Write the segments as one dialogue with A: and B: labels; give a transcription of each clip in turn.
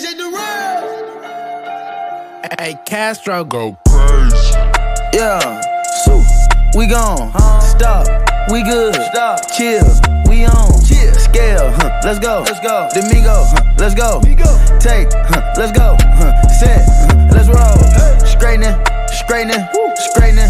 A: DJ Durel.
B: Hey, Castro, go crazy.
C: Yeah, so we gone. Stop, we good. Stop, chill, we on. Chill, scale, huh? Let's go. Let's go. Domingo, huh? Let's go. Take, huh? Let's go. Huh? Set, huh? let's roll. Straightening, straightening, straightening.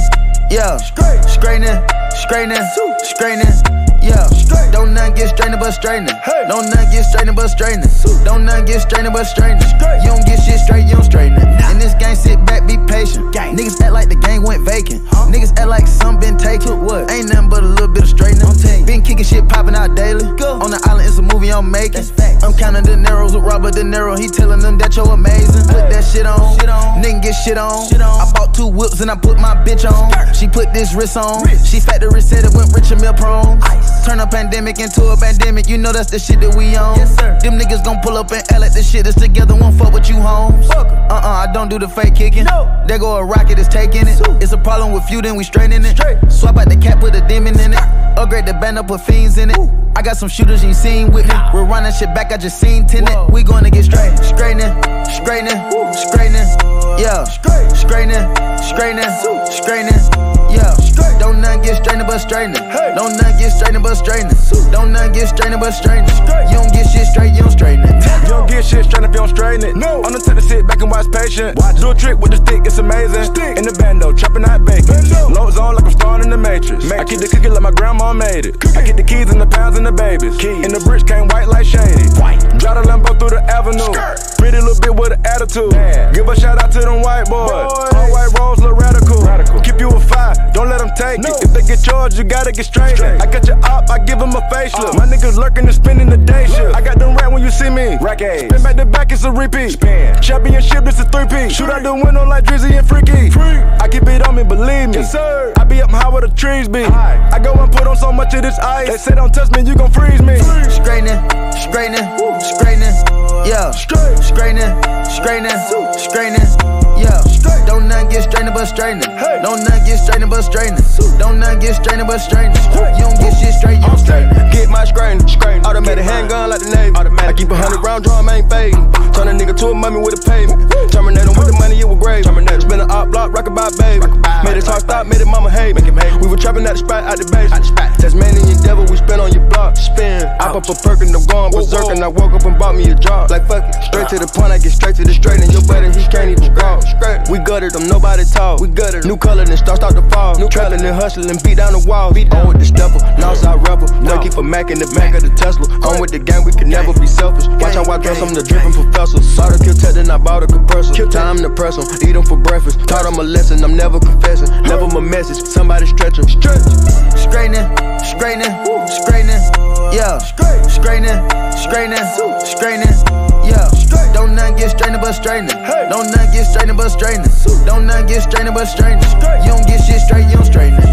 C: Yeah, straightening, straightening, straightening. Yeah, don't none get strained but straightening. Don't none get strained but straightening. Don't none get strained but straightening. You don't get shit straight, you don't straighten it. In this game, sit back, be patient. Niggas act like the game went vacant. Niggas act like some been taken. What? Ain't nothing but a little bit of straightening. Been kicking shit popping out daily. On the island, movie I'm making. I'm counting the narrows with Robert De Niro. He telling them that you're amazing. Put that shit on. Nigga get shit on. I bought two whips and I put my bitch on. She put this wrist on. She factory said it went rich and meal prone. Turn a pandemic into a pandemic. You know that's the shit that we on. Yes, sir. Them niggas gon' pull up and L at the shit that's together. Won't fuck with you, homes. Uh uh, I don't do the fake kicking. No. There go a rocket, it's taking it. It's a problem with you, then we straightening it. Swap out the cap, put a demon in it. Upgrade the band up, put fiends in it. I got some shooters you seen with me. We're running shit back, I just seen tenant. We gonna get straight. Straightening, straightening, straightening. Yeah. Straightening, straightening, straightening. Yeah. Don't none get strained but straightening. Don't none get strained but straightening. Don't none get strained but straightening. You don't get shit straight, you don't straighten it.
D: You don't get shit straight if you don't straighten it. No. I'm the type to sit back and watch patient. Do a trick with the stick, it's amazing. In the bando, chopping out bacon. Loads on like I'm starring in the Matrix. I keep the cookie like my grandma made it. I get the keys and the pounds and the babies. And the bricks came white like shady. Drive the Lambo through the avenue. Pretty little bit with an attitude. Give a shout out to them white boys. All white rolls look radical. Keep you a five, don't let them take it. If they get charged, you gotta get straight. I got your op, I give them a facelift. Uh. My niggas lurking and spending the day shift. I got them rat when you see me. Rack Spin back to back, it's a repeat. Championship, this a three piece. Shoot out the window like Drizzy and Freaky. I keep it on me, believe me. Yes, sir. I be up high where the trees be. I go and put on so much of this ice. They say don't touch me, you gon' freeze me.
C: Straightening, straightening, straightening. Yeah. Straightening, straightening, straightening. Yeah. Don't none get strained but straightening. Don't none get strained but straightening. Don't none get strained but straightening. You don't get shit straight, you don't straighten.
D: Get my strain, strain. Automatic handgun like the Navy. I keep a hundred round drum, ain't fading. Turn a nigga to a mummy with a payment. Terminate him with the money, it was grave. Terminate. Spin a op block, rock by baby. Made it talk stop, made it mama hate me. We were trapping at the spot, out the base. Tasmanian Pop a perk and I'm going berserk. And I woke up and bought me a job. Like fuck it. Straight to the point, I get straight to the straight. And your buddy, he can't even walk. We gutted them, nobody talk. We gutted New color, then start start to fall. New trapping and hustling, beat down the wall. Beat on with the stepper, Northside rebel. Lucky for Mac in the back of the Tesla. I'm with the gang, we can never be selfish. Watch how I dress, I'm the dripping professor. Saw the kill tech, then I bought a compressor. Time to press them, eat them for breakfast. Taught them a lesson, I'm never confessing. Never my message, somebody stretch them. Stretch.
C: Straightening, straightening, straightening. Yeah. Straightening, straightening, straightening. Yeah. Don't none get strained but straightening. Don't none get strained but straightening. Don't none get strained but straightening. You don't get shit straight, you don't straighten it.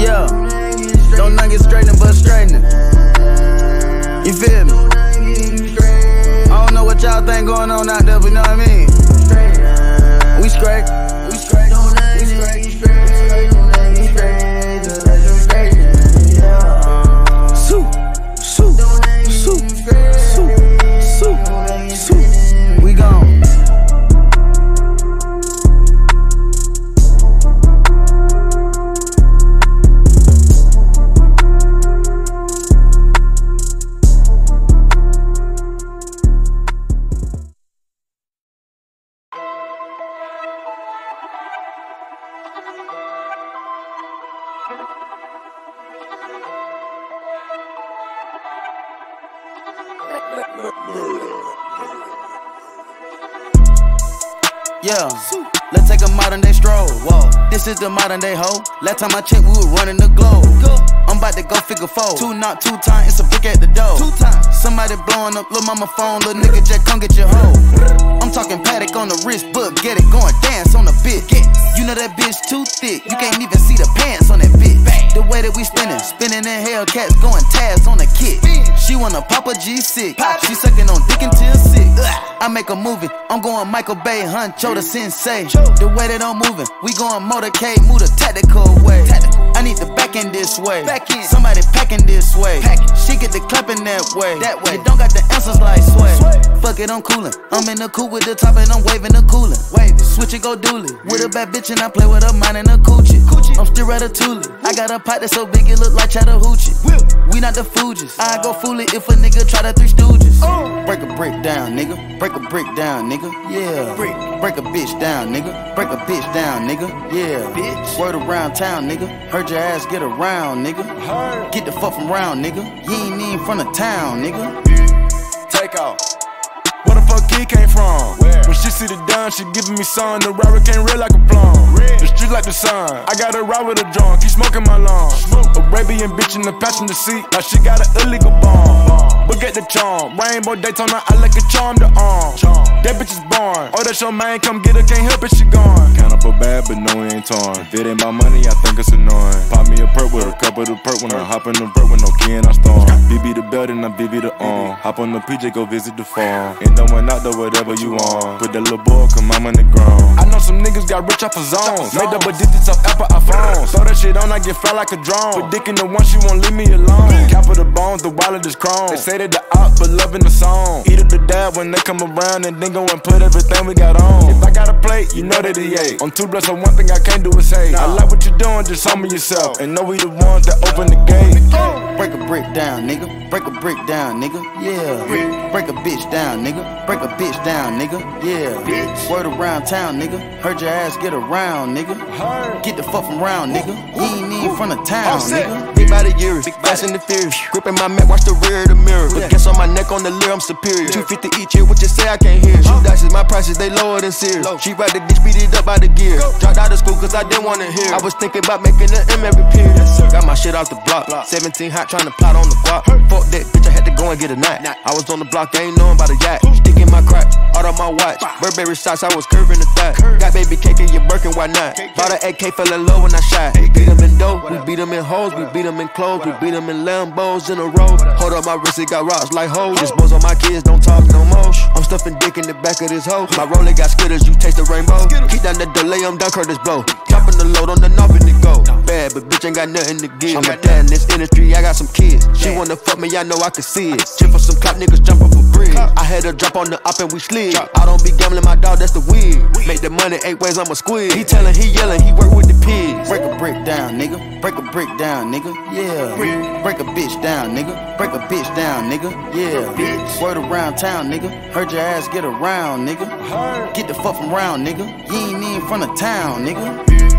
C: Yeah. Don't none get straightening but straightening. You feel me? I don't know what y'all think going on out there, but you know what I mean? We straight. Yeah. Let's take a modern day stroll. Whoa. This is the modern day hoe. Last time I checked, we were running the globe. I'm about to go figure four. Two not two time, it's a brick at the door. Two times. Somebody blowing up little mama phone, little nigga just come get your hoe. I'm talking Patek on the wrist, book, get it, going dance on the bit. You know that bitch too thick, you can't even see the pants on that bitch. The way that we spinning, spinning in Hellcats, going tabs on the kit. She wanna pop a G6, she sucking on dick until sick. I make a movie, I'm going Michael Bay, Huncho the sensei. The way that I'm moving, we going motorcade, move the tactical way. I need the back end this way. Back end. Somebody packing this way. Packing. She get the clapping that way. That way. You don't got the answers like sway. Fuck it, I'm coolin'. I'm in the coupe with the top and I'm waving the coolin'. Wave it. Switch it, go dooley. With a bad bitch and I play with a mine and a coochie. coochie. I'm still ratatouille. I got a pot that's so big it look like Chattahoochee. We not the Fugees. I go fool it if a nigga try to three stooges. A brick down, nigga. Break a brick down, nigga. Yeah. Break. Break a bitch down, nigga. Break a bitch down, nigga. Yeah. Bitch. Word around town, nigga. Heard your ass get around, nigga. Heard. Get the fuck from round, nigga. You ain't even from the town, nigga.
D: Take off. Where the fuck he came from? When she see the dime, she giving me some. The robber came red like a plum. The street like the sun. I got a ride with a drum, keep smoking my lawn. Arabian bitch in the passenger seat, like she got an illegal bomb. Look at the charm, Rainbow Daytona, I like a charm to arm. That bitch is born. Oh, that's your man, come get her, can't help it, she gone. Count up a bad, but no, it ain't torn. If it ain't my money, I think it's annoying. Pop me a perk with a cup of the perk when I hop in the vert with no key and I storm. BB the belt and I BB the arm. Hop on the PJ, go visit the farm. Ain't throwing out the whatever you want. Put that little boy, come I'm on the ground. I know some niggas got rich off of zones. Made double digits off Apple iPhones. Throw that shit on, I get fly like a drone. Put dick in the one, she won't leave me alone. Cap of the bones, the wallet is chrome. They say that the but loving the song. Eat up the dab when they come around and then go and put everything we got on. If I got a plate, you know that he ate. On two blessed, so one thing I can't do is hate. I like what you're doing, just humble yourself. And know we the ones that open the gate.
C: Break a brick down, nigga. Break a brick down, nigga. Yeah. Break a bitch down, nigga. Break a bitch down, nigga. Yeah. Bitch. Word around town, nigga. Heard your ass get around, nigga. Get the fuck from round, nigga. You ain't even from the town, nigga.
A: Big body years, fast and the furious. Gripping my Mac, watch the rear of the mirror. But guess on my neck on the leer, I'm superior. 250 each year, what you say I can't hear. Shoot dices, my prices, they lower than Sears. She ride the dick, speed it up by the gear. Dropped out of school cause I didn't wanna hear. I was thinking about making an M every period. Got my shit off the block. 17 hot, trying to plot on the guap. Fuck that bitch, I had to go and get a knot. I was on the block, they ain't knowing about a yacht. Sticking my crack, out of my watch. Burberry socks, I was curving the thigh. Got baby cake in your Birkin, why not? Bought an AK, fell in love when I shot. We beat them in dough, we beat them in hoes, we beat them in clothes, we beat them in Lambos in a row. Hold up, my wrist, it got rocks like hoes. Dispose on my kids, don't talk no more. I'm stuffing dick in the back of this hoe. My roller got skitters, you taste the rainbow. Keep down the delay, I'm done, Kurtis Blow. Dropping the load on the knob and it go. Bad, but bitch ain't got nothing to give. I'm a dad in this industry, I got some kids. She wanna fuck me, I know I can see it. Chip for some cop niggas jump off a bridge. I had her jump on the up and we slid. I don't be gambling, my dog, that's the weird. Make the money eight ways, I'm a squid. He tellin', he yellin', he work with the pigs.
C: Break a brick down, nigga. Break a brick down, nigga. Yeah. Break a bitch down, nigga. Break a bitch down, nigga. Yeah. Word around town, nigga. Heard your ass get around, nigga. Get the fuck from round, nigga. You ain't even from the town, nigga.